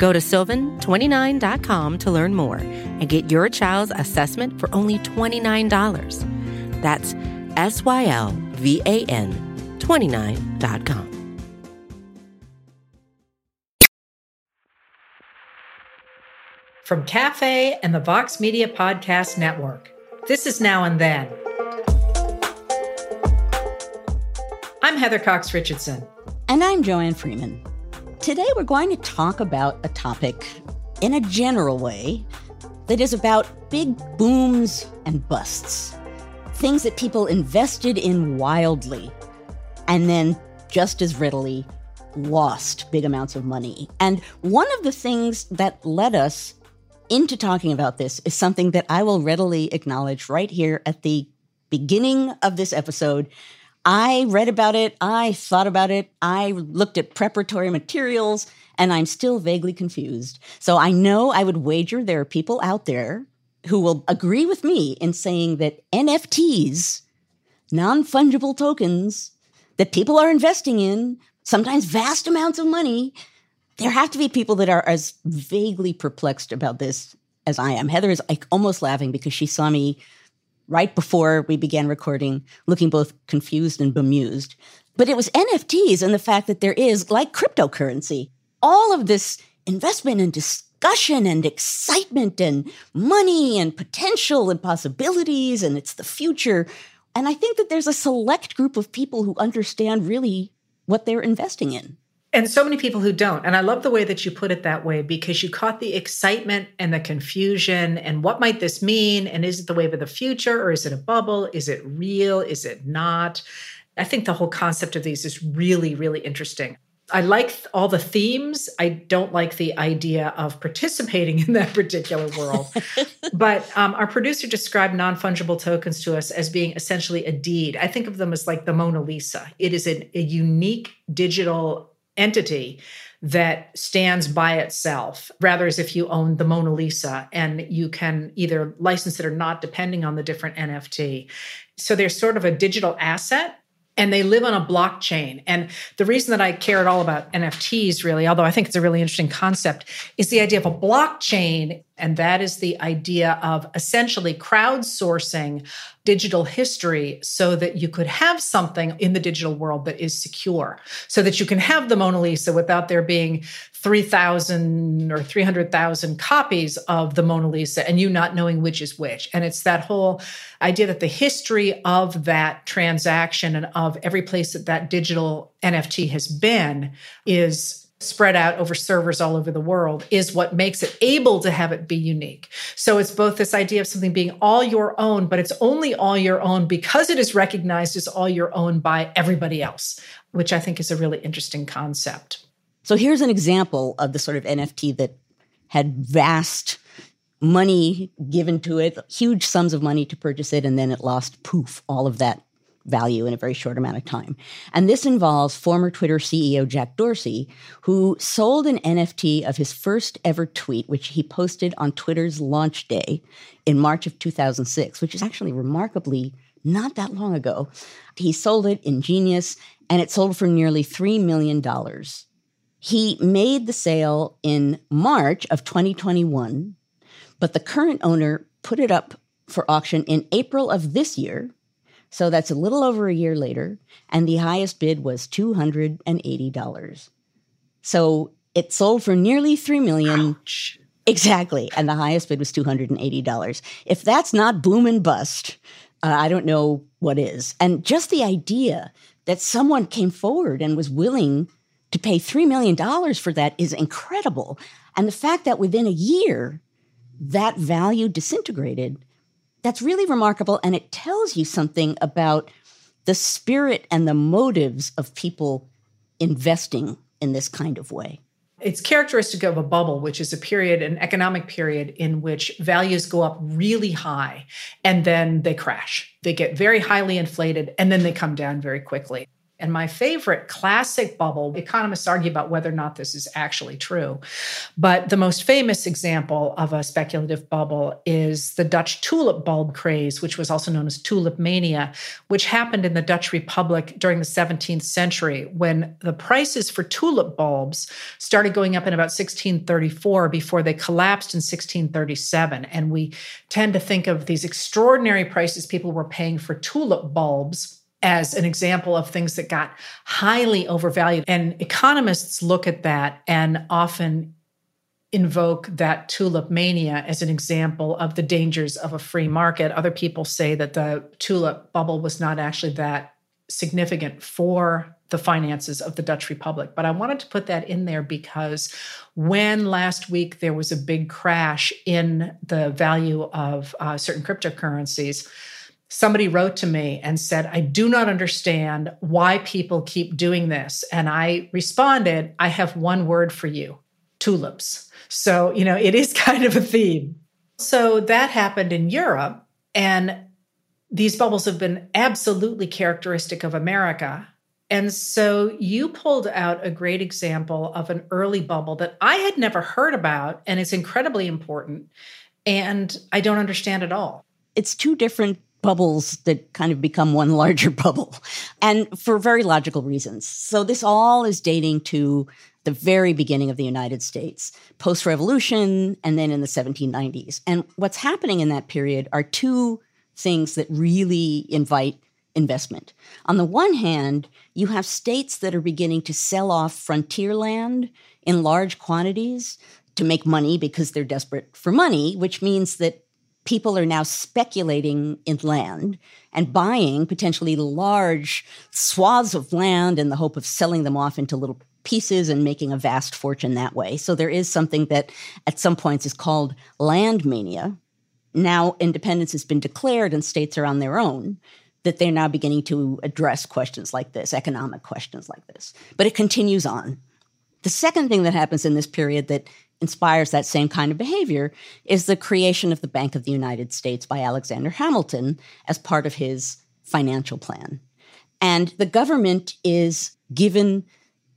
Go to sylvan29.com to learn more and get your child's assessment for only $29. That's S Y L V A N 29.com. From Cafe and the Vox Media Podcast Network, this is Now and Then. I'm Heather Cox Richardson. And I'm Joanne Freeman. Today we're going to talk about a topic in a general way that is about big booms and busts. Things that people invested in wildly and then just as readily lost big amounts of money. And one of the things that led us into talking about this is something that I will readily acknowledge right here at the beginning of this episode. I read about it, I thought about it, I looked at preparatory materials, and I'm still vaguely confused. So I know I would wager there are people out there who will agree with me in saying that NFTs, non fungible tokens that people are investing in, sometimes vast amounts of money, there have to be people that are as vaguely perplexed about this as I am. Heather is like almost laughing because she saw me right before we began recording, looking both confused and bemused. But it was NFTs and the fact that there is, like cryptocurrency, all of this investment and discussion and excitement and money and potential and possibilities, and it's the future. And I think that there's a select group of people who understand really what they're investing in. And so many people who don't. And I love the way that you put it that way because you caught the excitement and the confusion and what might this mean? And is it the wave of the future or is it a bubble? Is it real? Is it not? I think the whole concept of these is really, really interesting. I like all the themes. I don't like the idea of participating in that particular world. but um, our producer described non fungible tokens to us as being essentially a deed. I think of them as like the Mona Lisa. It is a, a unique digital entity that stands by itself, rather as if you own the Mona Lisa and you can either license it or not, depending on the different NFT. So there's sort of a digital asset and they live on a blockchain. And the reason that I care at all about NFTs, really, although I think it's a really interesting concept, is the idea of a blockchain. And that is the idea of essentially crowdsourcing digital history so that you could have something in the digital world that is secure, so that you can have the Mona Lisa without there being 3,000 or 300,000 copies of the Mona Lisa and you not knowing which is which. And it's that whole idea that the history of that transaction and of every place that that digital NFT has been is spread out over servers all over the world is what makes it able to have it be unique. So it's both this idea of something being all your own, but it's only all your own because it is recognized as all your own by everybody else, which I think is a really interesting concept. So here's an example of the sort of NFT that had vast money given to it, huge sums of money to purchase it, and then it lost poof, all of that value in a very short amount of time. And this involves former Twitter CEO Jack Dorsey, who sold an NFT of his first ever tweet, which he posted on Twitter's launch day in March of 2006, which is actually remarkably not that long ago. He sold it in Genius, and it sold for nearly $3 million. He made the sale in March of 2021, but the current owner put it up for auction in April of this year so that's a little over a year later. And the highest bid was $280. So it sold for nearly 3 million. Ouch. Exactly. And the highest bid was $280. If that's not boom and bust, uh, I don't know what is. And just the idea that someone came forward and was willing to pay $3 million for that is incredible. And the fact that within a year, that value disintegrated that's really remarkable. And it tells you something about the spirit and the motives of people investing in this kind of way. It's characteristic of a bubble, which is a period, an economic period in which values go up really high and then they crash. They get very highly inflated and then they come down very quickly. And my favorite classic bubble, economists argue about whether or not this is actually true. But the most famous example of a speculative bubble is the Dutch tulip bulb craze, which was also known as tulip mania, which happened in the Dutch Republic during the 17th century when the prices for tulip bulbs started going up in about 1634 before they collapsed in 1637. And we tend to think of these extraordinary prices people were paying for tulip bulbs as an example of things that got highly overvalued. And economists look at that and often invoke that tulip mania as an example of the dangers of a free market. Other people say that the tulip bubble was not actually that significant for the finances of the Dutch Republic. But I wanted to put that in there because when last week there was a big crash in the value of uh, certain cryptocurrencies, somebody wrote to me and said, I do not understand why people keep doing this. And I responded, I have one word for you tulips. So, you know, it is kind of a theme. So that happened in Europe. And these bubbles have been absolutely characteristic of America. And so you pulled out a great example of an early bubble that I had never heard about, and it's incredibly important. And I don't understand at all. It's two different bubbles that kind of become one larger bubble, and for very logical reasons. So, this all is dating to the very beginning of the United States, post revolution, and then in the 1790s. And what's happening in that period are two things that really invite investment. On the one hand, you have states that are beginning to sell off frontier land in large quantities to make money because they're desperate for money, which means that people are now speculating in land and buying potentially large swaths of land in the hope of selling them off into little pieces and making a vast fortune that way. So there is something that at some points is called land mania. Now independence has been declared and states are on their own that they're now beginning to address questions like this, economic questions like this. But it continues on. The second thing that happens in this period that inspires that same kind of behavior is the creation of the Bank of the United States by Alexander Hamilton as part of his financial plan. And the government is given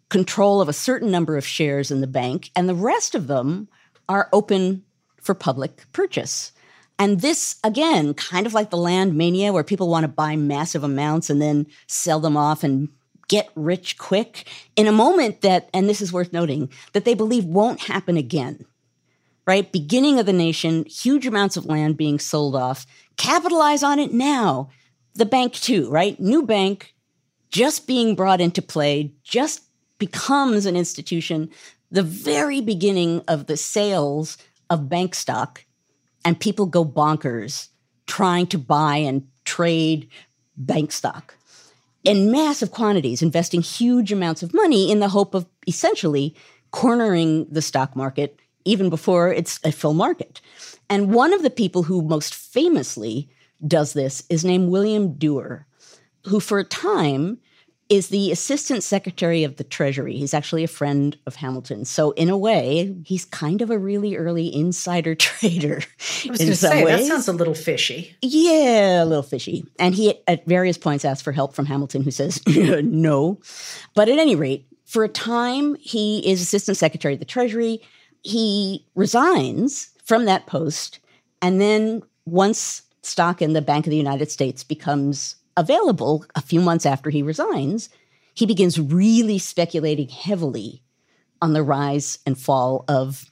control of a certain number of shares in the bank, and the rest of them are open for public purchase. And this, again, kind of like the land mania, where people want to buy massive amounts and then sell them off and get rich quick in a moment that, and this is worth noting, that they believe won't happen again. Right? Beginning of the nation, huge amounts of land being sold off. Capitalize on it now. The bank, too, right? New bank just being brought into play, just becomes an institution. The very beginning of the sales of bank stock, and people go bonkers trying to buy and trade bank stock in massive quantities, investing huge amounts of money in the hope of essentially cornering the stock market even before it's a full market. And one of the people who most famously does this is named William Duer, who for a time is the assistant secretary of the treasury. He's actually a friend of Hamilton. So in a way, he's kind of a really early insider trader. I was going to say ways. that sounds a little fishy. Yeah, a little fishy. And he at various points asks for help from Hamilton, who says no. But at any rate, for a time, he is assistant secretary of the treasury. He resigns from that post, and then once stock in the Bank of the United States becomes available a few months after he resigns, he begins really speculating heavily on the rise and fall of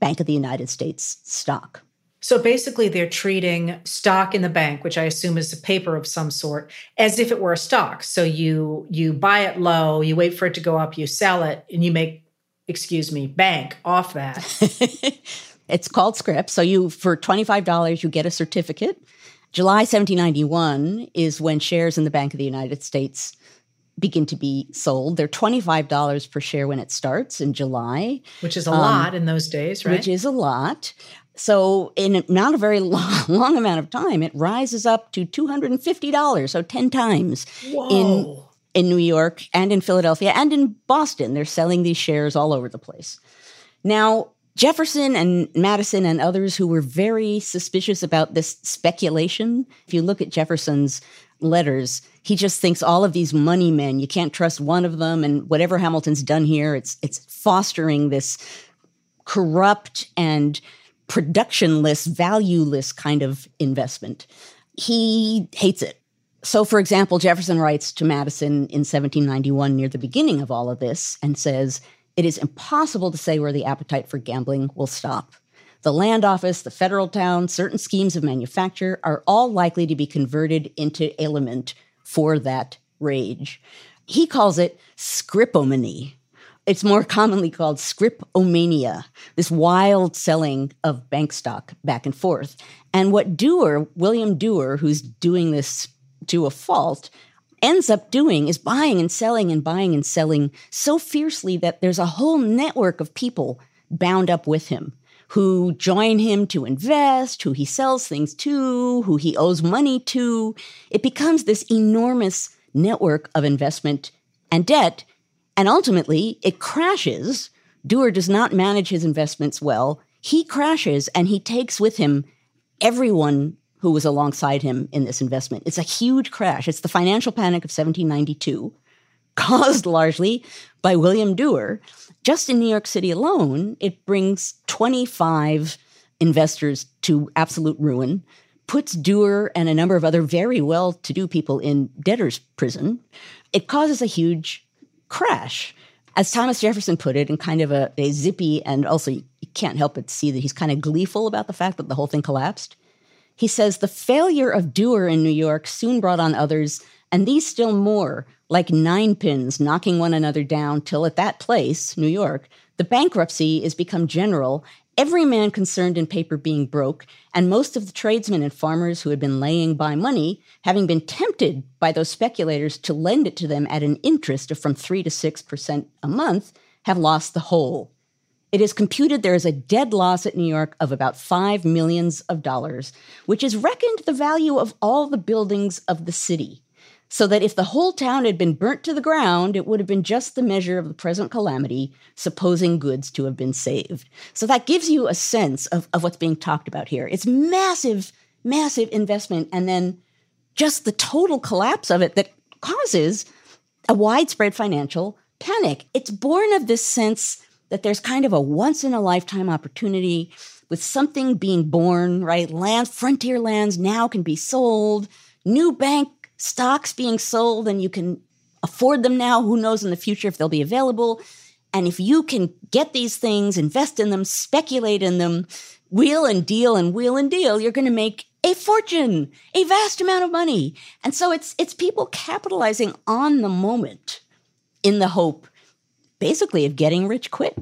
Bank of the United States stock. So basically, they're treating stock in the bank, which I assume is a paper of some sort, as if it were a stock. So you you buy it low, you wait for it to go up, you sell it, and you make, excuse me, bank off that. it's called scrip. So you for twenty five dollars, you get a certificate July 1791 is when shares in the Bank of the United States begin to be sold. They're $25 per share when it starts in July. Which is a um, lot in those days, right? Which is a lot. So, in not a very long, long amount of time, it rises up to $250, so 10 times Whoa. in in New York and in Philadelphia and in Boston. They're selling these shares all over the place. Now, Jefferson and Madison and others who were very suspicious about this speculation. If you look at Jefferson's letters, he just thinks all of these money men, you can't trust one of them. And whatever Hamilton's done here, it's it's fostering this corrupt and productionless, valueless kind of investment. He hates it. So, for example, Jefferson writes to Madison in 1791 near the beginning of all of this and says, it is impossible to say where the appetite for gambling will stop. The land office, the federal town, certain schemes of manufacture are all likely to be converted into aliment for that rage. He calls it scripomany. It's more commonly called scripomania, this wild selling of bank stock back and forth. And what Duer, William Duer, who's doing this to a fault, ends up doing is buying and selling and buying and selling so fiercely that there's a whole network of people bound up with him who join him to invest, who he sells things to, who he owes money to. It becomes this enormous network of investment and debt. And ultimately, it crashes. Duer does not manage his investments well. He crashes and he takes with him everyone who was alongside him in this investment. It's a huge crash. It's the financial panic of 1792, caused largely by William Duer. Just in New York City alone, it brings 25 investors to absolute ruin, puts Duer and a number of other very well to do people in debtor's prison. It causes a huge crash. As Thomas Jefferson put it, in kind of a, a zippy, and also you can't help but see that he's kind of gleeful about the fact that the whole thing collapsed. He says the failure of Duer in New York soon brought on others, and these still more, like ninepins knocking one another down, till at that place, New York, the bankruptcy is become general, every man concerned in paper being broke, and most of the tradesmen and farmers who had been laying by money, having been tempted by those speculators to lend it to them at an interest of from 3 to 6% a month, have lost the whole. It is computed there is a dead loss at New York of about five millions of dollars, which is reckoned the value of all the buildings of the city. So that if the whole town had been burnt to the ground, it would have been just the measure of the present calamity, supposing goods to have been saved. So that gives you a sense of, of what's being talked about here. It's massive, massive investment, and then just the total collapse of it that causes a widespread financial panic. It's born of this sense that there's kind of a once in a lifetime opportunity with something being born, right? Land, frontier lands now can be sold, new bank stocks being sold, and you can afford them now. Who knows in the future if they'll be available? And if you can get these things, invest in them, speculate in them, wheel and deal and wheel and deal, you're going to make a fortune, a vast amount of money. And so it's it's people capitalizing on the moment in the hope basically of getting rich quick.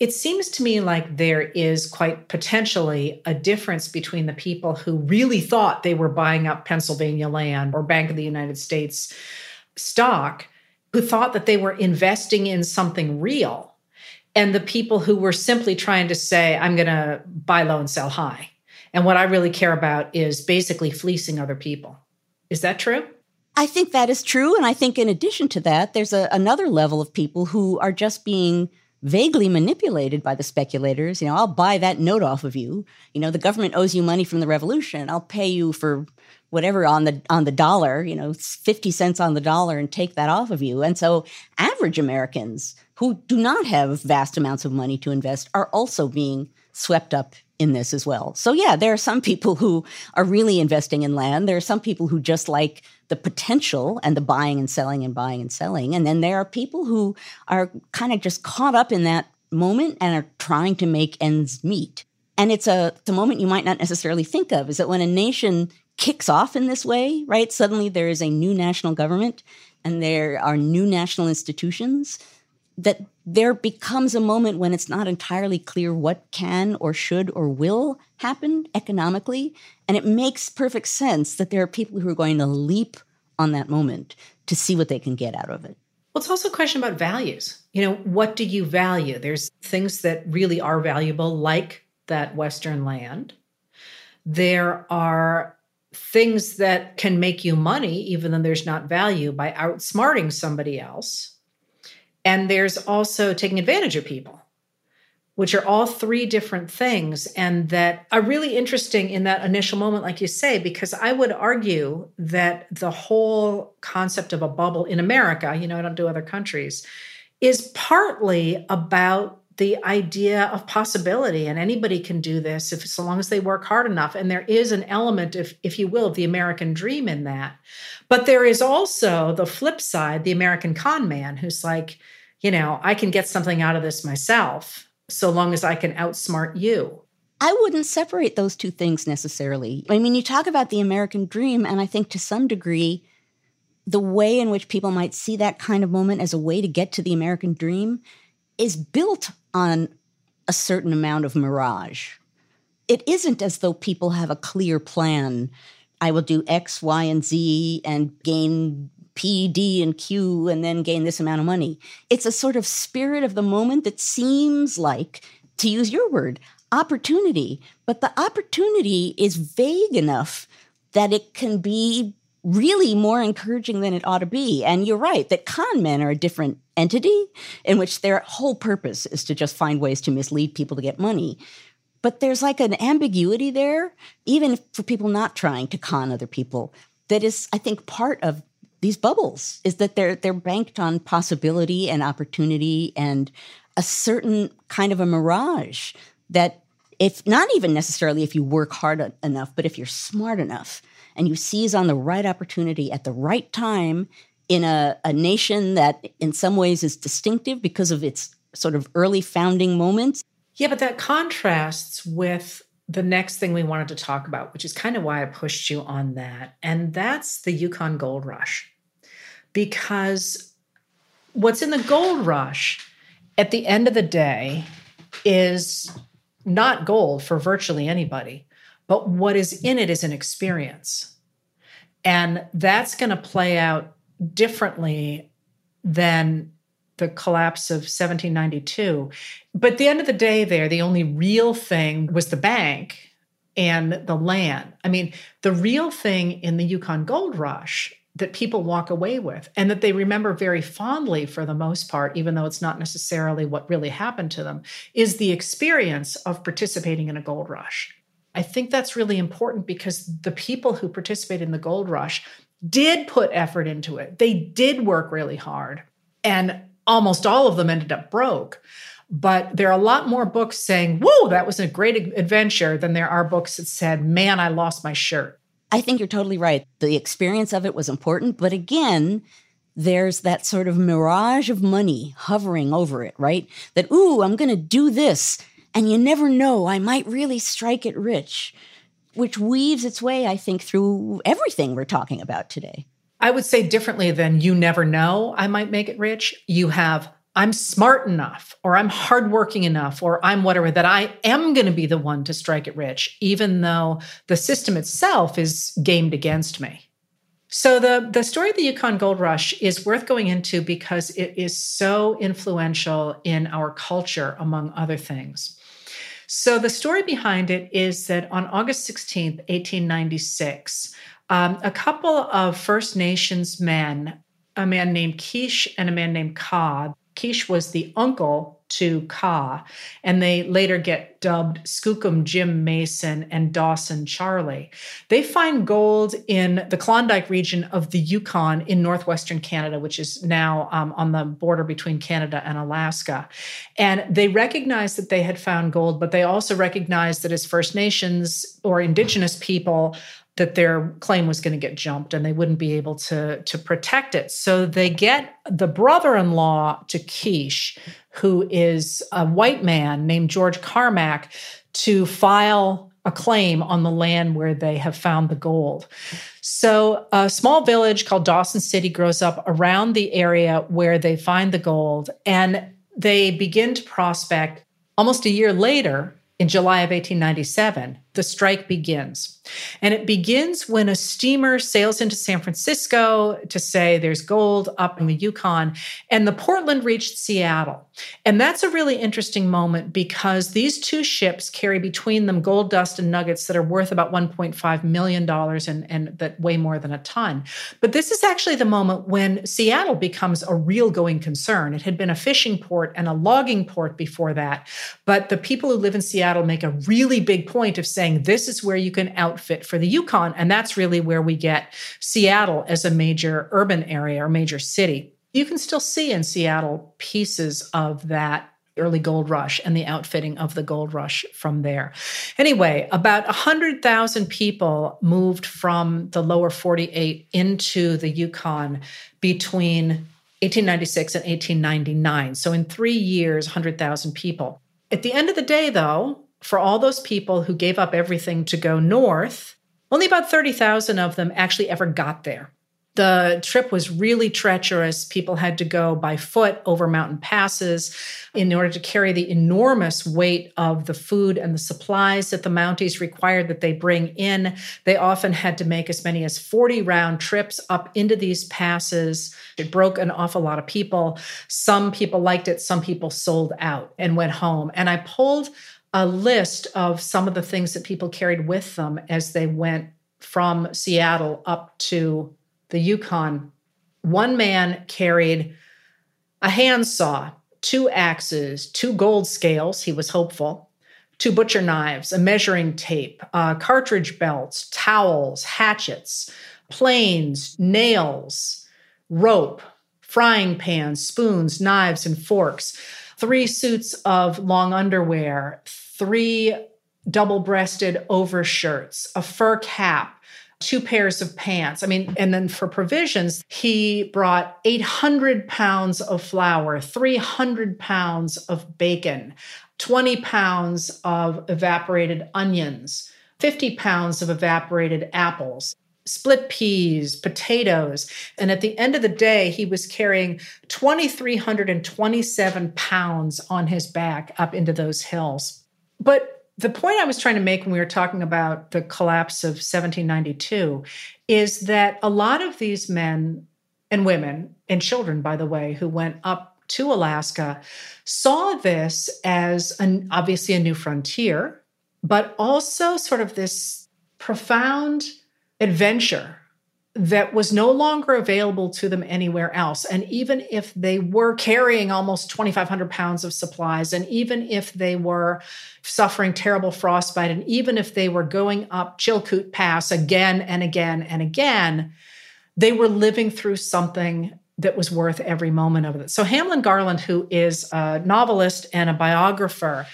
It seems to me like there is quite potentially a difference between the people who really thought they were buying up Pennsylvania land or Bank of the United States stock, who thought that they were investing in something real, and the people who were simply trying to say, I'm going to buy low and sell high. And what I really care about is basically fleecing other people. Is that true? I think that is true. And I think in addition to that, there's a, another level of people who are just being vaguely manipulated by the speculators. You know, I'll buy that note off of you. You know, the government owes you money from the revolution. I'll pay you for whatever on the on the dollar, you know, 50 cents on the dollar and take that off of you. And so average Americans who do not have vast amounts of money to invest are also being swept up in this as well. So yeah, there are some people who are really investing in land. There are some people who just like the potential and the buying and selling and buying and selling. And then there are people who are kind of just caught up in that moment and are trying to make ends meet. And it's a the moment you might not necessarily think of is that when a nation kicks off in this way, right? Suddenly there is a new national government and there are new national institutions that there becomes a moment when it's not entirely clear what can or should or will happen economically. And it makes perfect sense that there are people who are going to leap on that moment to see what they can get out of it. Well, it's also a question about values. You know, what do you value? There's things that really are valuable, like that Western land. There are things that can make you money, even though there's not value, by outsmarting somebody else. And there's also taking advantage of people, which are all three different things. And that are really interesting in that initial moment, like you say, because I would argue that the whole concept of a bubble in America, you know, I don't do other countries, is partly about the idea of possibility. And anybody can do this if so long as they work hard enough. And there is an element if if you will of the american dream in that. But there is also the flip side the american con man who's like you know i can get something out of this myself so long as i can outsmart you I wouldn't separate those two things necessarily. I mean, you talk about the American dream, and I think to some degree, the way in which people might see that kind of moment as a way to get to the American dream is built on a certain amount of mirage. It isn't as though people have a clear plan. I will do X, Y, and Z and gain P, D, and Q, and then gain this amount of money. It's a sort of spirit of the moment that seems like, to use your word, opportunity. But the opportunity is vague enough that it can be really more encouraging than it ought to be. And you're right that con men are a different entity in which their whole purpose is to just find ways to mislead people to get money. But there's like an ambiguity there, even for people not trying to con other people, that is, I think, part of these bubbles is that they're they're banked on possibility and opportunity and a certain kind of a mirage that if not even necessarily if you work hard enough, but if you're smart enough, and you seize on the right opportunity at the right time in a, a nation that in some ways is distinctive because of its sort of early founding moments. Yeah, but that contrasts with the next thing we wanted to talk about, which is kind of why I pushed you on that. And that's the Yukon Gold Rush. Because what's in the gold rush at the end of the day is not gold for virtually anybody. But what is in it is an experience. And that's going to play out differently than the collapse of 1792. But at the end of the day, there, the only real thing was the bank and the land. I mean, the real thing in the Yukon Gold Rush that people walk away with and that they remember very fondly for the most part, even though it's not necessarily what really happened to them, is the experience of participating in a gold rush. I think that's really important because the people who participate in the gold rush did put effort into it. They did work really hard. And almost all of them ended up broke. But there are a lot more books saying, whoa, that was a great adventure than there are books that said, man, I lost my shirt. I think you're totally right. The experience of it was important. But again, there's that sort of mirage of money hovering over it, right? That, ooh, I'm going to do this. And you never know, I might really strike it rich, which weaves its way, I think, through everything we're talking about today. I would say differently than you never know, I might make it rich. You have, I'm smart enough, or I'm hardworking enough, or I'm whatever, that I am going to be the one to strike it rich, even though the system itself is gamed against me. So the the story of the Yukon Gold Rush is worth going into because it is so influential in our culture, among other things. So the story behind it is that on August 16th, 1896, um, a couple of First Nations men, a man named Kish and a man named Ka, Kish was the uncle to Ka, and they later get dubbed Skookum Jim Mason and Dawson Charlie. They find gold in the Klondike region of the Yukon in northwestern Canada, which is now um, on the border between Canada and Alaska. And they recognize that they had found gold, but they also recognize that as First Nations or Indigenous people, that their claim was going to get jumped and they wouldn't be able to, to protect it. So they get the brother in law to Kish, who is a white man named George Carmack, to file a claim on the land where they have found the gold. So a small village called Dawson City grows up around the area where they find the gold and they begin to prospect. Almost a year later, in July of 1897, the strike begins. And it begins when a steamer sails into San Francisco to say there's gold up in the Yukon, and the Portland reached Seattle. And that's a really interesting moment because these two ships carry between them gold dust and nuggets that are worth about $1.5 million and, and that weigh more than a ton. But this is actually the moment when Seattle becomes a real going concern. It had been a fishing port and a logging port before that. But the people who live in Seattle make a really big point of saying this is where you can outfit for the Yukon. And that's really where we get Seattle as a major urban area or major city. You can still see in Seattle pieces of that early gold rush and the outfitting of the gold rush from there. Anyway, about 100,000 people moved from the lower 48 into the Yukon between 1896 and 1899. So in three years, 100,000 people. At the end of the day, though, for all those people who gave up everything to go north, only about 30,000 of them actually ever got there. The trip was really treacherous. People had to go by foot over mountain passes in order to carry the enormous weight of the food and the supplies that the Mounties required that they bring in. They often had to make as many as 40 round trips up into these passes. It broke an awful lot of people. Some people liked it, some people sold out and went home. And I pulled a list of some of the things that people carried with them as they went from Seattle up to the Yukon, one man carried a handsaw, two axes, two gold scales, he was hopeful, two butcher knives, a measuring tape, uh, cartridge belts, towels, hatchets, planes, nails, rope, frying pans, spoons, knives, and forks, three suits of long underwear, three double breasted overshirts, a fur cap, two pairs of pants. I mean, and then for provisions, he brought 800 pounds of flour, 300 pounds of bacon, 20 pounds of evaporated onions, 50 pounds of evaporated apples split peas, potatoes. And at the end of the day, he was carrying 2,327 pounds on his back up into those hills. But the point I was trying to make when we were talking about the collapse of 1792 is that a lot of these men and women and children, by the way, who went up to Alaska saw this as an obviously a new frontier, but also sort of this profound adventure that was no longer available to them anywhere else. And even if they were carrying almost 2,500 pounds of supplies, and even if they were suffering terrible frostbite, and even if they were going up Chilkoot Pass again and again and again, they were living through something that was worth every moment of it. So Hamlin Garland, who is a novelist and a biographer,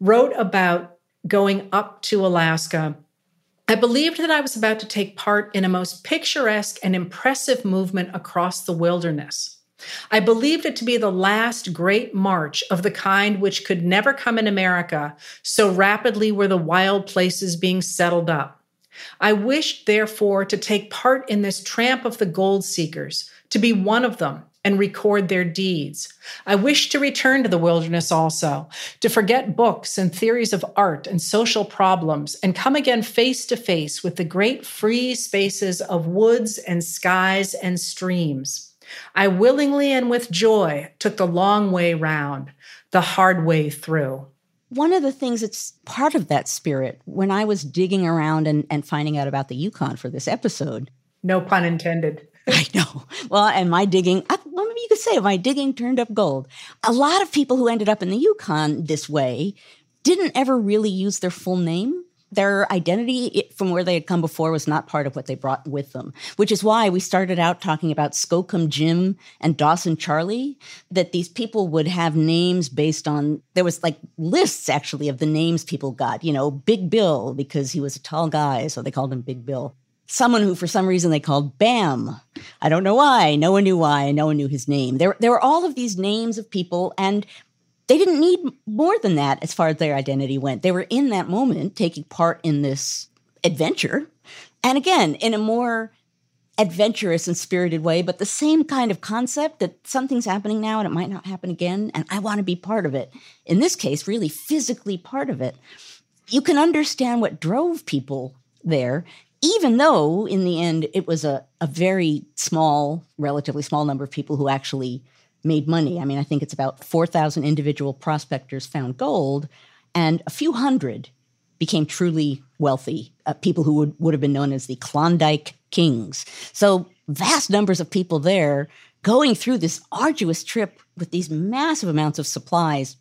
wrote about going up to Alaska I believed that I was about to take part in a most picturesque and impressive movement across the wilderness. I believed it to be the last great march of the kind which could never come in America, so rapidly were the wild places being settled up. I wished, therefore, to take part in this tramp of the gold seekers, to be one of them, and record their deeds. I wish to return to the wilderness also, to forget books and theories of art and social problems, and come again face to face with the great free spaces of woods and skies and streams. I willingly and with joy took the long way round, the hard way through. One of the things that's part of that spirit, when I was digging around and, and finding out about the Yukon for this episode, no pun intended. I know. Well, and my digging, well, maybe you could say my digging turned up gold. A lot of people who ended up in the Yukon this way didn't ever really use their full name. Their identity from where they had come before was not part of what they brought with them, which is why we started out talking about Skookum Jim and Dawson Charlie, that these people would have names based on, there was like lists actually of the names people got, you know, Big Bill because he was a tall guy, so they called him Big Bill someone who for some reason they called Bam. I don't know why. No one knew why. No one knew his name. There, there were all of these names of people, and they didn't need more than that as far as their identity went. They were in that moment taking part in this adventure. And again, in a more adventurous and spirited way, but the same kind of concept that something's happening now and it might not happen again, and I want to be part of it. In this case, really physically part of it. you can understand what drove people there, even though in the end it was a, a very small, relatively small number of people who actually made money. I mean, I think it's about 4,000 individual prospectors found gold, and a few hundred became truly wealthy, uh, people who would, would have been known as the Klondike Kings. So, vast numbers of people there going through this arduous trip with these massive amounts of supplies,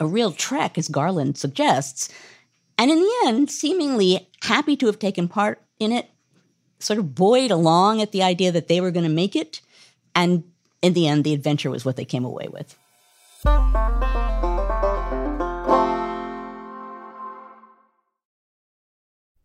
a real trek, as Garland suggests. And in the end, seemingly happy to have taken part in it, sort of buoyed along at the idea that they were going to make it. And in the end, the adventure was what they came away with.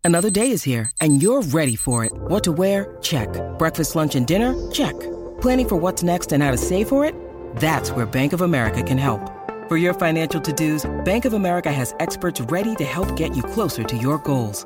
Another day is here, and you're ready for it. What to wear? Check. Breakfast, lunch, and dinner? Check. Planning for what's next and how to save for it? That's where Bank of America can help. For your financial to dos, Bank of America has experts ready to help get you closer to your goals.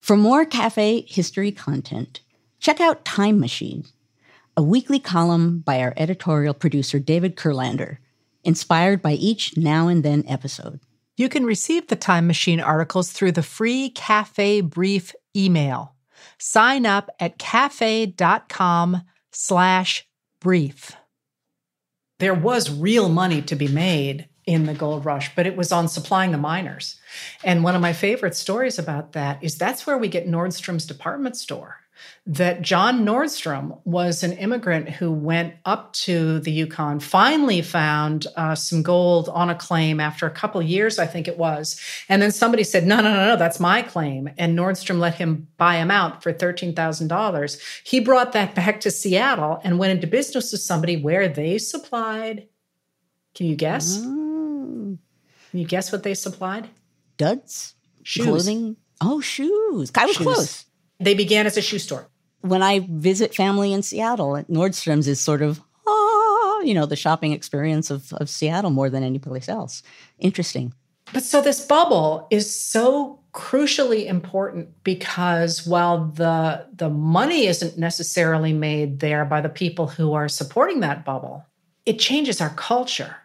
For more cafe history content, check out Time Machine, a weekly column by our editorial producer David Kurlander, inspired by each now and then episode. You can receive the Time Machine articles through the free Cafe Brief email. Sign up at cafe.com slash brief. There was real money to be made in the gold rush, but it was on supplying the miners. And one of my favorite stories about that is that's where we get Nordstrom's department store. That John Nordstrom was an immigrant who went up to the Yukon, finally found uh, some gold on a claim after a couple years, I think it was. And then somebody said, No, no, no, no, that's my claim. And Nordstrom let him buy him out for $13,000. He brought that back to Seattle and went into business with somebody where they supplied. Can you guess? Mm can you guess what they supplied? Duds? Shoes. Clothing? Oh, shoes. I was shoes. close. They began as a shoe store. When I visit family in Seattle, Nordstrom's is sort of, ah, you know, the shopping experience of, of Seattle more than any place else. Interesting. But so this bubble is so crucially important because while the the money isn't necessarily made there by the people who are supporting that bubble, it changes our culture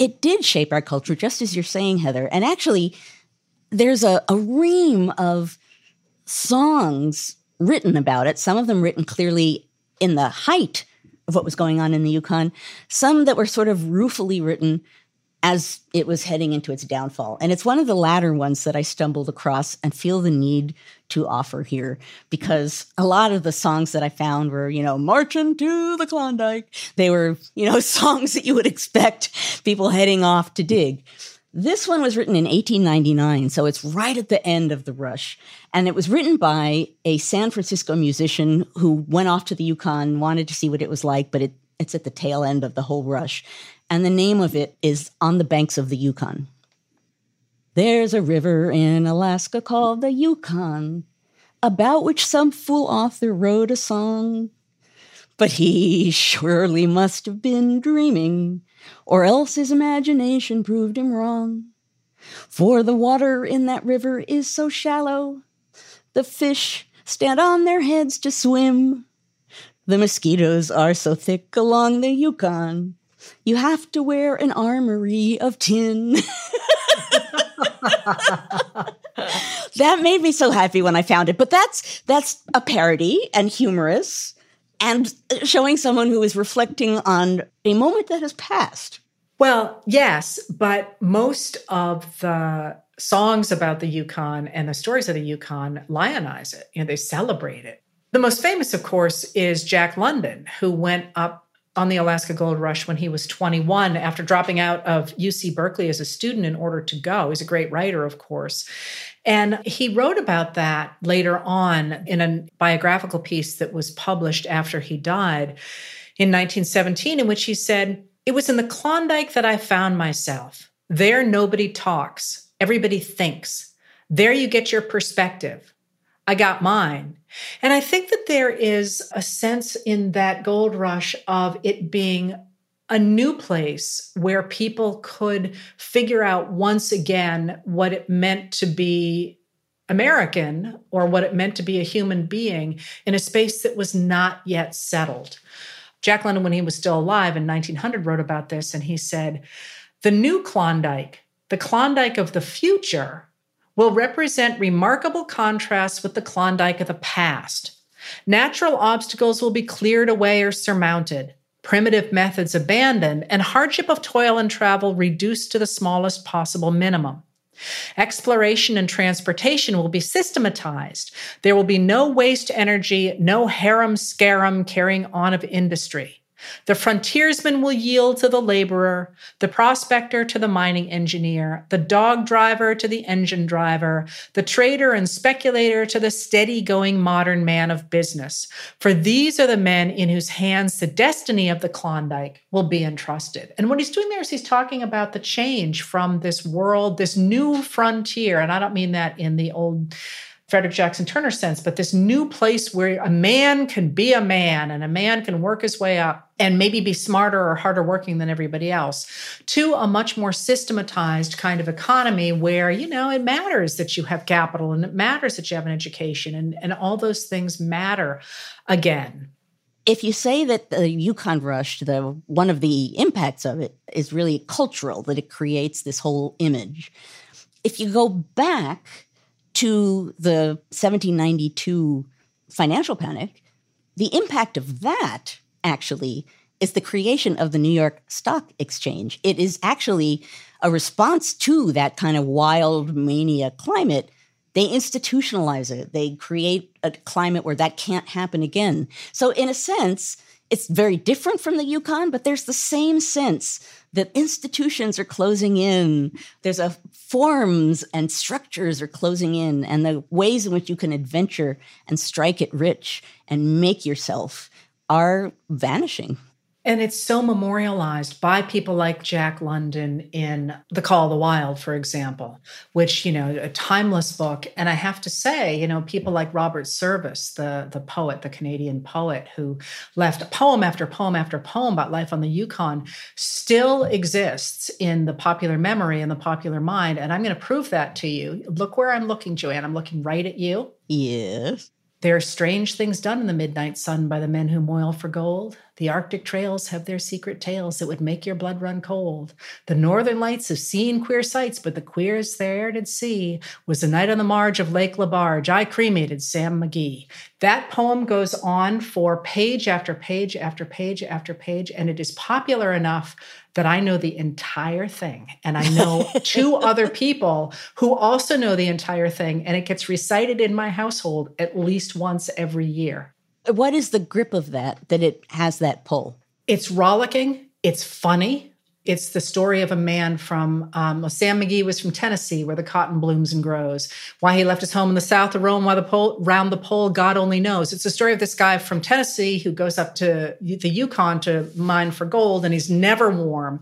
it did shape our culture, just as you're saying, Heather. And actually, there's a, a ream of songs written about it, some of them written clearly in the height of what was going on in the Yukon, some that were sort of ruefully written as it was heading into its downfall. And it's one of the latter ones that I stumbled across and feel the need to offer here because a lot of the songs that I found were, you know, marching to the Klondike. They were, you know, songs that you would expect people heading off to dig. This one was written in 1899, so it's right at the end of the rush. And it was written by a San Francisco musician who went off to the Yukon, wanted to see what it was like, but it, it's at the tail end of the whole rush and the name of it is On the Banks of the Yukon. There's a river in Alaska called the Yukon, about which some fool author wrote a song. But he surely must have been dreaming, or else his imagination proved him wrong. For the water in that river is so shallow, the fish stand on their heads to swim. The mosquitoes are so thick along the Yukon, you have to wear an armory of tin. that made me so happy when I found it. But that's that's a parody and humorous and showing someone who is reflecting on a moment that has passed. Well, yes, but most of the songs about the Yukon and the stories of the Yukon lionize it. You know, they celebrate it. The most famous, of course, is Jack London, who went up on the Alaska Gold Rush when he was 21 after dropping out of UC Berkeley as a student in order to go. He's a great writer, of course. And he wrote about that later on in a biographical piece that was published after he died in 1917, in which he said, It was in the Klondike that I found myself. There, nobody talks, everybody thinks. There, you get your perspective. I got mine. And I think that there is a sense in that gold rush of it being a new place where people could figure out once again what it meant to be American or what it meant to be a human being in a space that was not yet settled. Jack London, when he was still alive in 1900, wrote about this and he said, The new Klondike, the Klondike of the future, will represent remarkable contrasts with the Klondike of the past. Natural obstacles will be cleared away or surmounted primitive methods abandoned, and hardship of toil and travel reduced to the smallest possible minimum. Exploration and transportation will be systematized. There will be no waste energy, no harum scarum carrying on of industry. The frontiersman will yield to the laborer, the prospector to the mining engineer, the dog driver to the engine driver, the trader and speculator to the steady going modern man of business. For these are the men in whose hands the destiny of the Klondike will be entrusted. And what he's doing there is he's talking about the change from this world, this new frontier. And I don't mean that in the old Frederick Jackson Turner sense, but this new place where a man can be a man and a man can work his way up and maybe be smarter or harder working than everybody else to a much more systematized kind of economy where, you know, it matters that you have capital and it matters that you have an education and, and all those things matter again. If you say that the Yukon Rush, the one of the impacts of it is really cultural, that it creates this whole image. If you go back to the 1792 financial panic, the impact of that actually is the creation of the New York Stock Exchange. It is actually a response to that kind of wild mania climate. They institutionalize it, they create a climate where that can't happen again. So, in a sense, it's very different from the Yukon, but there's the same sense that institutions are closing in. There's a forms and structures are closing in, and the ways in which you can adventure and strike it rich and make yourself are vanishing. And it's so memorialized by people like Jack London in The Call of the Wild, for example, which, you know, a timeless book. And I have to say, you know, people like Robert Service, the, the poet, the Canadian poet, who left poem after poem after poem about life on the Yukon, still exists in the popular memory and the popular mind. And I'm going to prove that to you. Look where I'm looking, Joanne. I'm looking right at you. Yes. There are strange things done in the midnight sun by the men who moil for gold. The Arctic trails have their secret tales that would make your blood run cold. The northern lights have seen queer sights, but the queerest there did see was the night on the marge of Lake Lebarge. I cremated Sam McGee. That poem goes on for page after page after page after page, and it is popular enough that I know the entire thing. And I know two other people who also know the entire thing. And it gets recited in my household at least once every year. What is the grip of that, that it has that pull? It's rollicking, it's funny, it's the story of a man from um, Sam McGee was from Tennessee, where the cotton blooms and grows. Why he left his home in the south of Rome, while the pole round the pole, God only knows. It's the story of this guy from Tennessee who goes up to the Yukon to mine for gold, and he's never warm.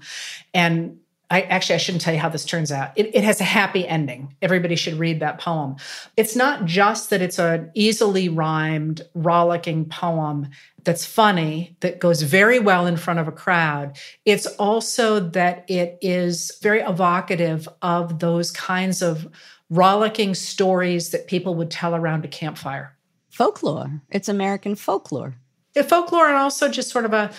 And I actually I shouldn't tell you how this turns out. It, it, has a happy ending. Everybody should read that poem. It's not just that it's an easily rhymed, rollicking poem that's funny, that goes very well in front of a crowd. It's also that it is very evocative of those kinds of rollicking stories that people would tell around a campfire. Folklore. It's American folklore. Yeah, folklore and also just sort of a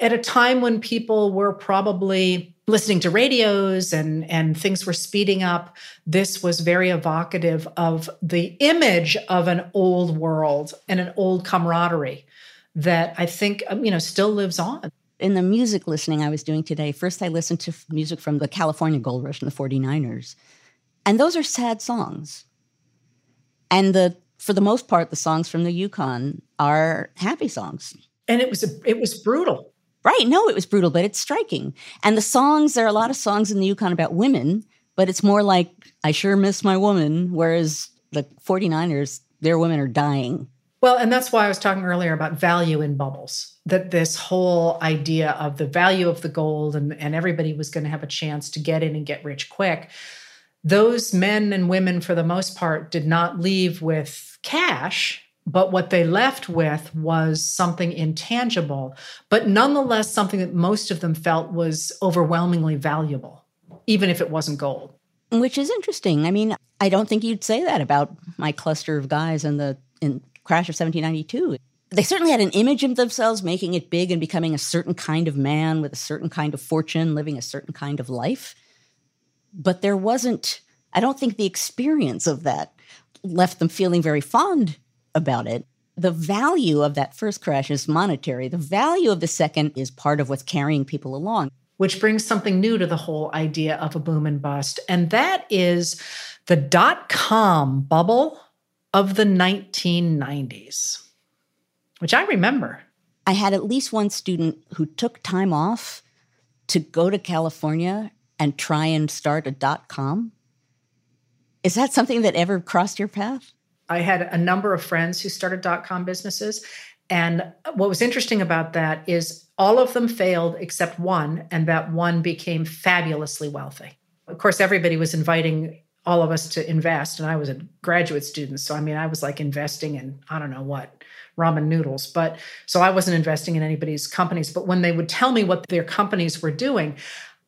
at a time when people were probably listening to radios and and things were speeding up this was very evocative of the image of an old world and an old camaraderie that i think um, you know still lives on. In the music listening i was doing today first i listened to music from the california gold rush and the 49ers and those are sad songs. And the for the most part the songs from the yukon are happy songs. And it was a, it was brutal Right. No, it was brutal, but it's striking. And the songs, there are a lot of songs in the Yukon about women, but it's more like, I sure miss my woman, whereas the 49ers, their women are dying. Well, and that's why I was talking earlier about value in bubbles, that this whole idea of the value of the gold and, and everybody was going to have a chance to get in and get rich quick. Those men and women, for the most part, did not leave with cash but what they left with was something intangible, but nonetheless something that most of them felt was overwhelmingly valuable, even if it wasn't gold. Which is interesting. I mean, I don't think you'd say that about my cluster of guys in the in crash of 1792. They certainly had an image of themselves making it big and becoming a certain kind of man with a certain kind of fortune, living a certain kind of life. But there wasn't, I don't think the experience of that left them feeling very fond about it. The value of that first crash is monetary. The value of the second is part of what's carrying people along. Which brings something new to the whole idea of a boom and bust. And that is the dot com bubble of the 1990s, which I remember. I had at least one student who took time off to go to California and try and start a dot com. Is that something that ever crossed your path? I had a number of friends who started dot com businesses. And what was interesting about that is all of them failed except one, and that one became fabulously wealthy. Of course, everybody was inviting all of us to invest, and I was a graduate student. So, I mean, I was like investing in, I don't know what, ramen noodles. But so I wasn't investing in anybody's companies. But when they would tell me what their companies were doing,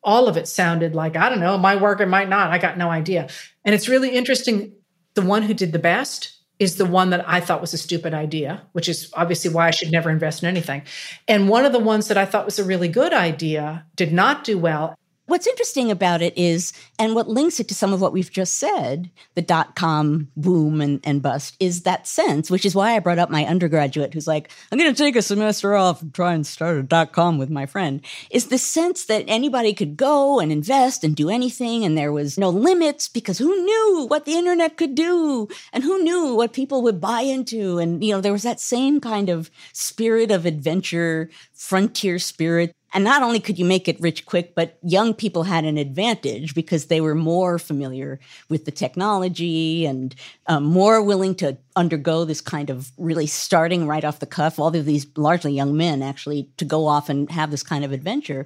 all of it sounded like, I don't know, my work, it might not. I got no idea. And it's really interesting the one who did the best is the one that I thought was a stupid idea, which is obviously why I should never invest in anything. And one of the ones that I thought was a really good idea did not do well. What's interesting about it is, and what links it to some of what we've just said, the dot com boom and, and bust, is that sense, which is why I brought up my undergraduate who's like, I'm going to take a semester off and try and start a dot com with my friend, is the sense that anybody could go and invest and do anything. And there was no limits because who knew what the internet could do and who knew what people would buy into. And, you know, there was that same kind of spirit of adventure, frontier spirit and not only could you make it rich quick, but young people had an advantage because they were more familiar with the technology and um, more willing to undergo this kind of really starting right off the cuff. All of these largely young men actually to go off and have this kind of adventure.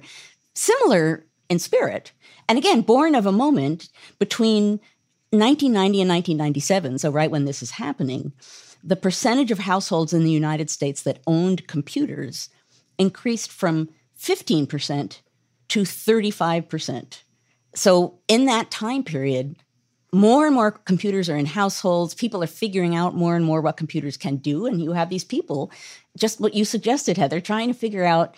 Similar in spirit. And again, born of a moment between 1990 and 1997, so right when this is happening, the percentage of households in the United States that owned computers increased from 15% to 35%. So, in that time period, more and more computers are in households. People are figuring out more and more what computers can do. And you have these people, just what you suggested, Heather, trying to figure out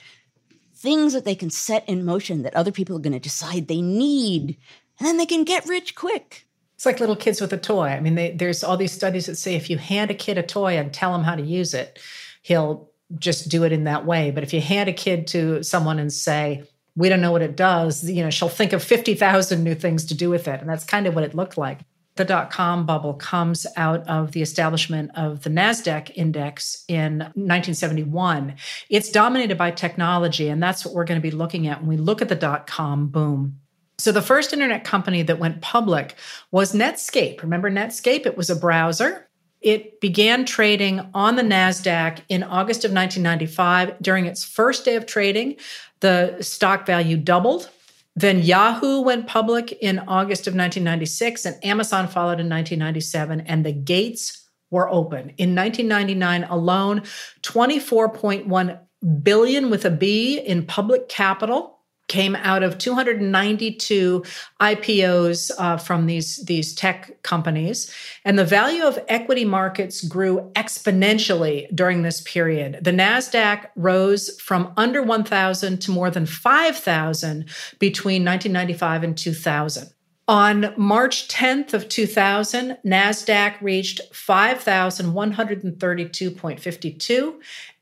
things that they can set in motion that other people are going to decide they need. And then they can get rich quick. It's like little kids with a toy. I mean, they, there's all these studies that say if you hand a kid a toy and tell him how to use it, he'll just do it in that way. But if you hand a kid to someone and say, we don't know what it does, you know, she'll think of 50,000 new things to do with it. And that's kind of what it looked like. The dot com bubble comes out of the establishment of the NASDAQ index in 1971. It's dominated by technology, and that's what we're going to be looking at when we look at the dot com boom. So, the first internet company that went public was Netscape. Remember Netscape? It was a browser it began trading on the NASDAQ in August of 1995. During its first day of trading, the stock value doubled. Then Yahoo went public in August of 1996, and Amazon followed in 1997, and the gates were open. In 1999 alone, 24.1 billion with a B in public capital came out of 292 IPOs uh, from these, these tech companies. And the value of equity markets grew exponentially during this period. The NASDAQ rose from under 1,000 to more than 5,000 between 1995 and 2000. On March 10th of 2000, NASDAQ reached 5,132.52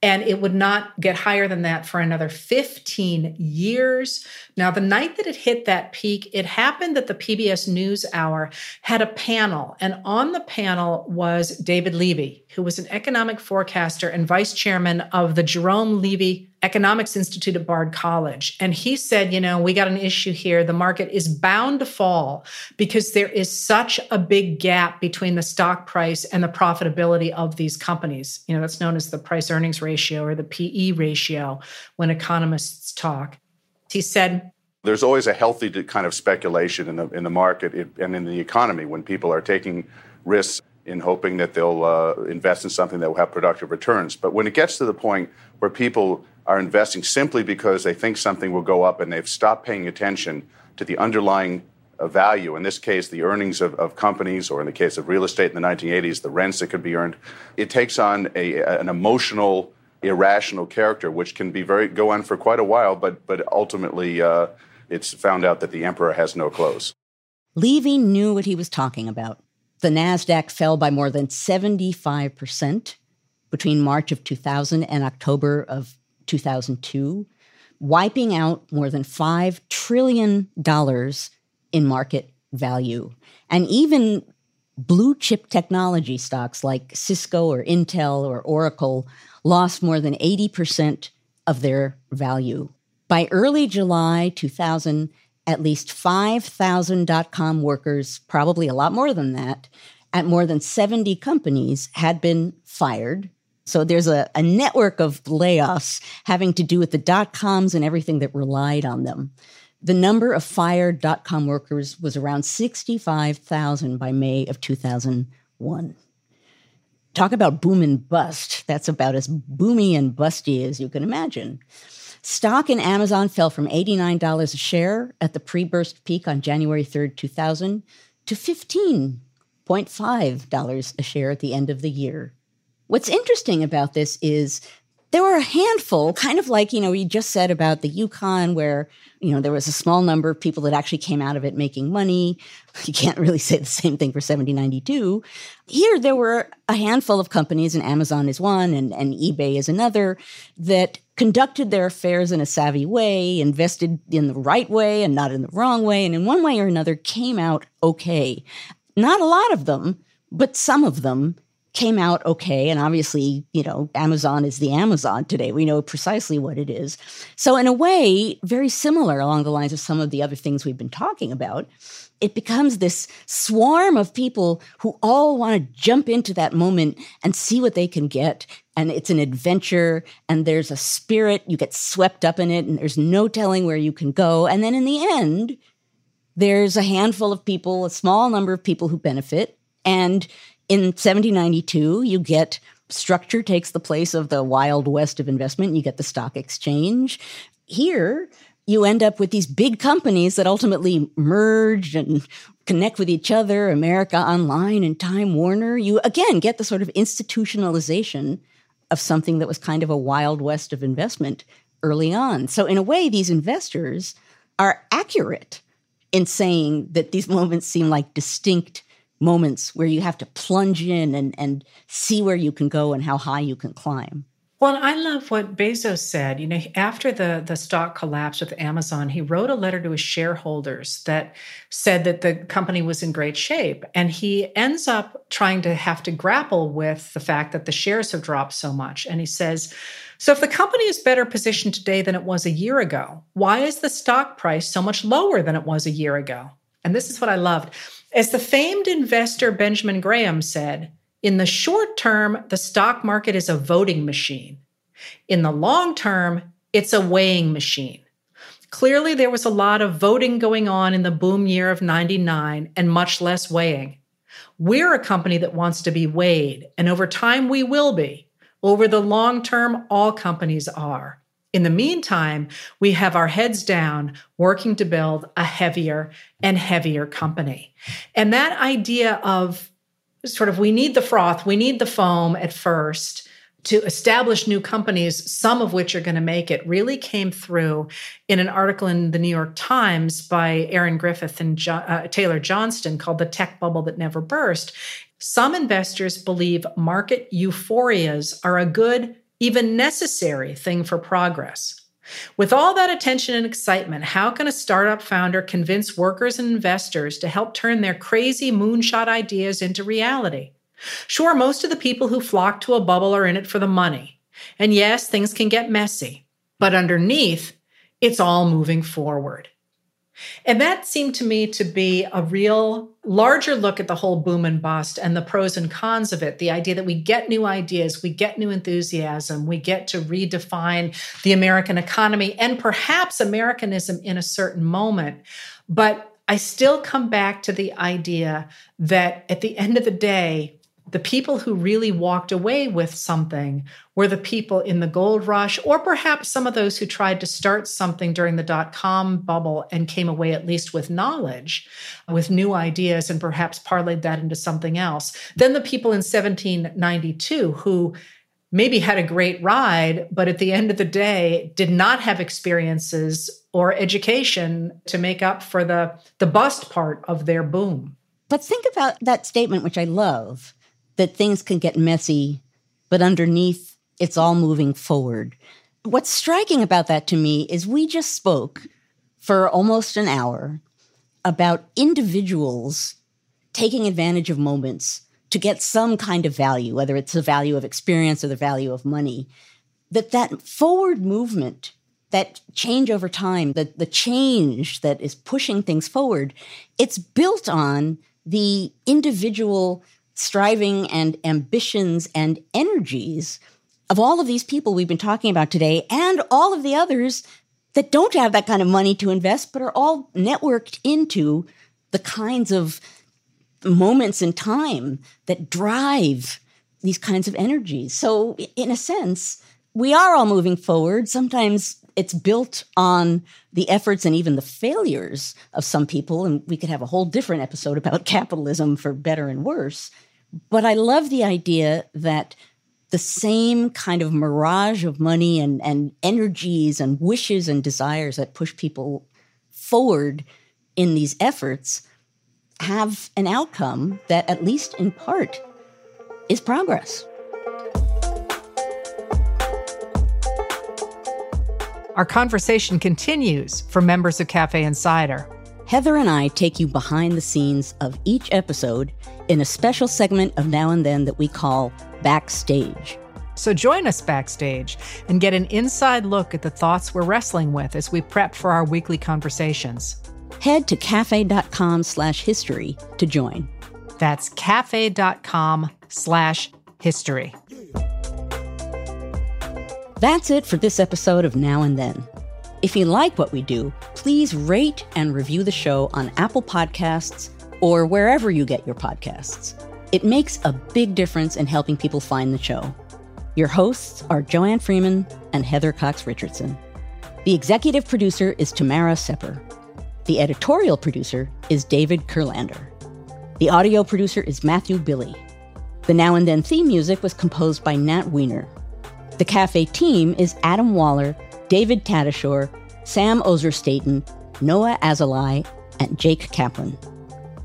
and it would not get higher than that for another 15 years. Now, the night that it hit that peak, it happened that the PBS News Hour had a panel, and on the panel was David Levy, who was an economic forecaster and vice chairman of the Jerome Levy Economics Institute at Bard College. And he said, you know, we got an issue here. The market is bound to fall because there is such a big gap between the stock price and the profitability of these companies. You know, that's known as the price earnings ratio or the PE ratio when economists talk. He said, there's always a healthy kind of speculation in the in the market and in the economy when people are taking risks in hoping that they'll uh, invest in something that will have productive returns. But when it gets to the point where people are investing simply because they think something will go up and they've stopped paying attention to the underlying uh, value, in this case, the earnings of, of, companies, or in the case of real estate in the 1980s, the rents that could be earned, it takes on a, an emotional, irrational character, which can be very go on for quite a while, but but ultimately uh, it's found out that the emperor has no clothes. Levy knew what he was talking about. The NASDAQ fell by more than 75% between March of 2000 and October of 2002, wiping out more than $5 trillion in market value. And even blue chip technology stocks like Cisco or Intel or Oracle lost more than 80% of their value. By early July 2000, at least 5,000 dot com workers, probably a lot more than that, at more than 70 companies had been fired so there's a, a network of layoffs having to do with the dot coms and everything that relied on them. The number of fired dot com workers was around 65,000 by May of 2001. Talk about boom and bust. That's about as boomy and busty as you can imagine. Stock in Amazon fell from $89 a share at the pre burst peak on January 3rd, 2000 to $15.5 a share at the end of the year. What's interesting about this is there were a handful, kind of like, you know, you just said about the Yukon, where, you know, there was a small number of people that actually came out of it making money. You can't really say the same thing for 7092. Here, there were a handful of companies, and Amazon is one, and, and eBay is another, that conducted their affairs in a savvy way, invested in the right way and not in the wrong way, and in one way or another came out okay. Not a lot of them, but some of them came out okay. And obviously, you know, Amazon is the Amazon today. We know precisely what it is. So, in a way, very similar along the lines of some of the other things we've been talking about, it becomes this swarm of people who all want to jump into that moment and see what they can get. And it's an adventure, and there's a spirit. You get swept up in it, and there's no telling where you can go. And then in the end, there's a handful of people, a small number of people who benefit. And in 1792, you get structure takes the place of the wild west of investment. You get the stock exchange. Here, you end up with these big companies that ultimately merge and connect with each other, America Online and Time Warner. You again get the sort of institutionalization of something that was kind of a wild west of investment early on. So, in a way, these investors are accurate in saying that these moments seem like distinct moments where you have to plunge in and, and see where you can go and how high you can climb. Well, I love what Bezos said. You know, after the the stock collapse with Amazon, he wrote a letter to his shareholders that said that the company was in great shape, and he ends up trying to have to grapple with the fact that the shares have dropped so much. And he says, "So if the company is better positioned today than it was a year ago, why is the stock price so much lower than it was a year ago?" And this is what I loved. As the famed investor Benjamin Graham said, in the short term, the stock market is a voting machine. In the long term, it's a weighing machine. Clearly, there was a lot of voting going on in the boom year of 99 and much less weighing. We're a company that wants to be weighed, and over time we will be. Over the long term, all companies are. In the meantime, we have our heads down working to build a heavier and heavier company. And that idea of sort of we need the froth, we need the foam at first to establish new companies, some of which are going to make it, really came through in an article in the New York Times by Erin Griffith and jo- uh, Taylor Johnston called The Tech Bubble That Never Burst. Some investors believe market euphorias are a good even necessary thing for progress. With all that attention and excitement, how can a startup founder convince workers and investors to help turn their crazy moonshot ideas into reality? Sure, most of the people who flock to a bubble are in it for the money. And yes, things can get messy, but underneath, it's all moving forward. And that seemed to me to be a real larger look at the whole boom and bust and the pros and cons of it. The idea that we get new ideas, we get new enthusiasm, we get to redefine the American economy and perhaps Americanism in a certain moment. But I still come back to the idea that at the end of the day, the people who really walked away with something were the people in the gold rush, or perhaps some of those who tried to start something during the dot com bubble and came away at least with knowledge, with new ideas, and perhaps parlayed that into something else. Then the people in 1792 who maybe had a great ride, but at the end of the day did not have experiences or education to make up for the, the bust part of their boom. But think about that statement, which I love that things can get messy, but underneath it's all moving forward. What's striking about that to me is we just spoke for almost an hour about individuals taking advantage of moments to get some kind of value, whether it's the value of experience or the value of money. That that forward movement, that change over time, that the change that is pushing things forward, it's built on the individual striving and ambitions and energies of all of these people we've been talking about today and all of the others that don't have that kind of money to invest, but are all networked into the kinds of moments in time that drive these kinds of energies. So, in a sense, we are all moving forward. Sometimes it's built on the efforts and even the failures of some people. And we could have a whole different episode about capitalism for better and worse. But I love the idea that the same kind of mirage of money and, and energies and wishes and desires that push people forward in these efforts have an outcome that, at least in part, is progress. Our conversation continues for members of Cafe Insider. Heather and I take you behind the scenes of each episode in a special segment of Now and Then that we call Backstage. So join us backstage and get an inside look at the thoughts we're wrestling with as we prep for our weekly conversations. Head to cafe.com slash history to join. That's cafe.com slash history. That's it for this episode of Now and Then. If you like what we do, please rate and review the show on Apple Podcasts or wherever you get your podcasts. It makes a big difference in helping people find the show. Your hosts are Joanne Freeman and Heather Cox Richardson. The executive producer is Tamara Sepper. The editorial producer is David Kurlander. The audio producer is Matthew Billy. The Now and Then theme music was composed by Nat Weiner. The cafe team is Adam Waller, David Tatasciore, Sam Ozer-Staton, Noah Azulai, and Jake Kaplan.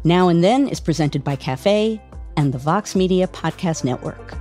Now and Then is presented by Cafe and the Vox Media Podcast Network.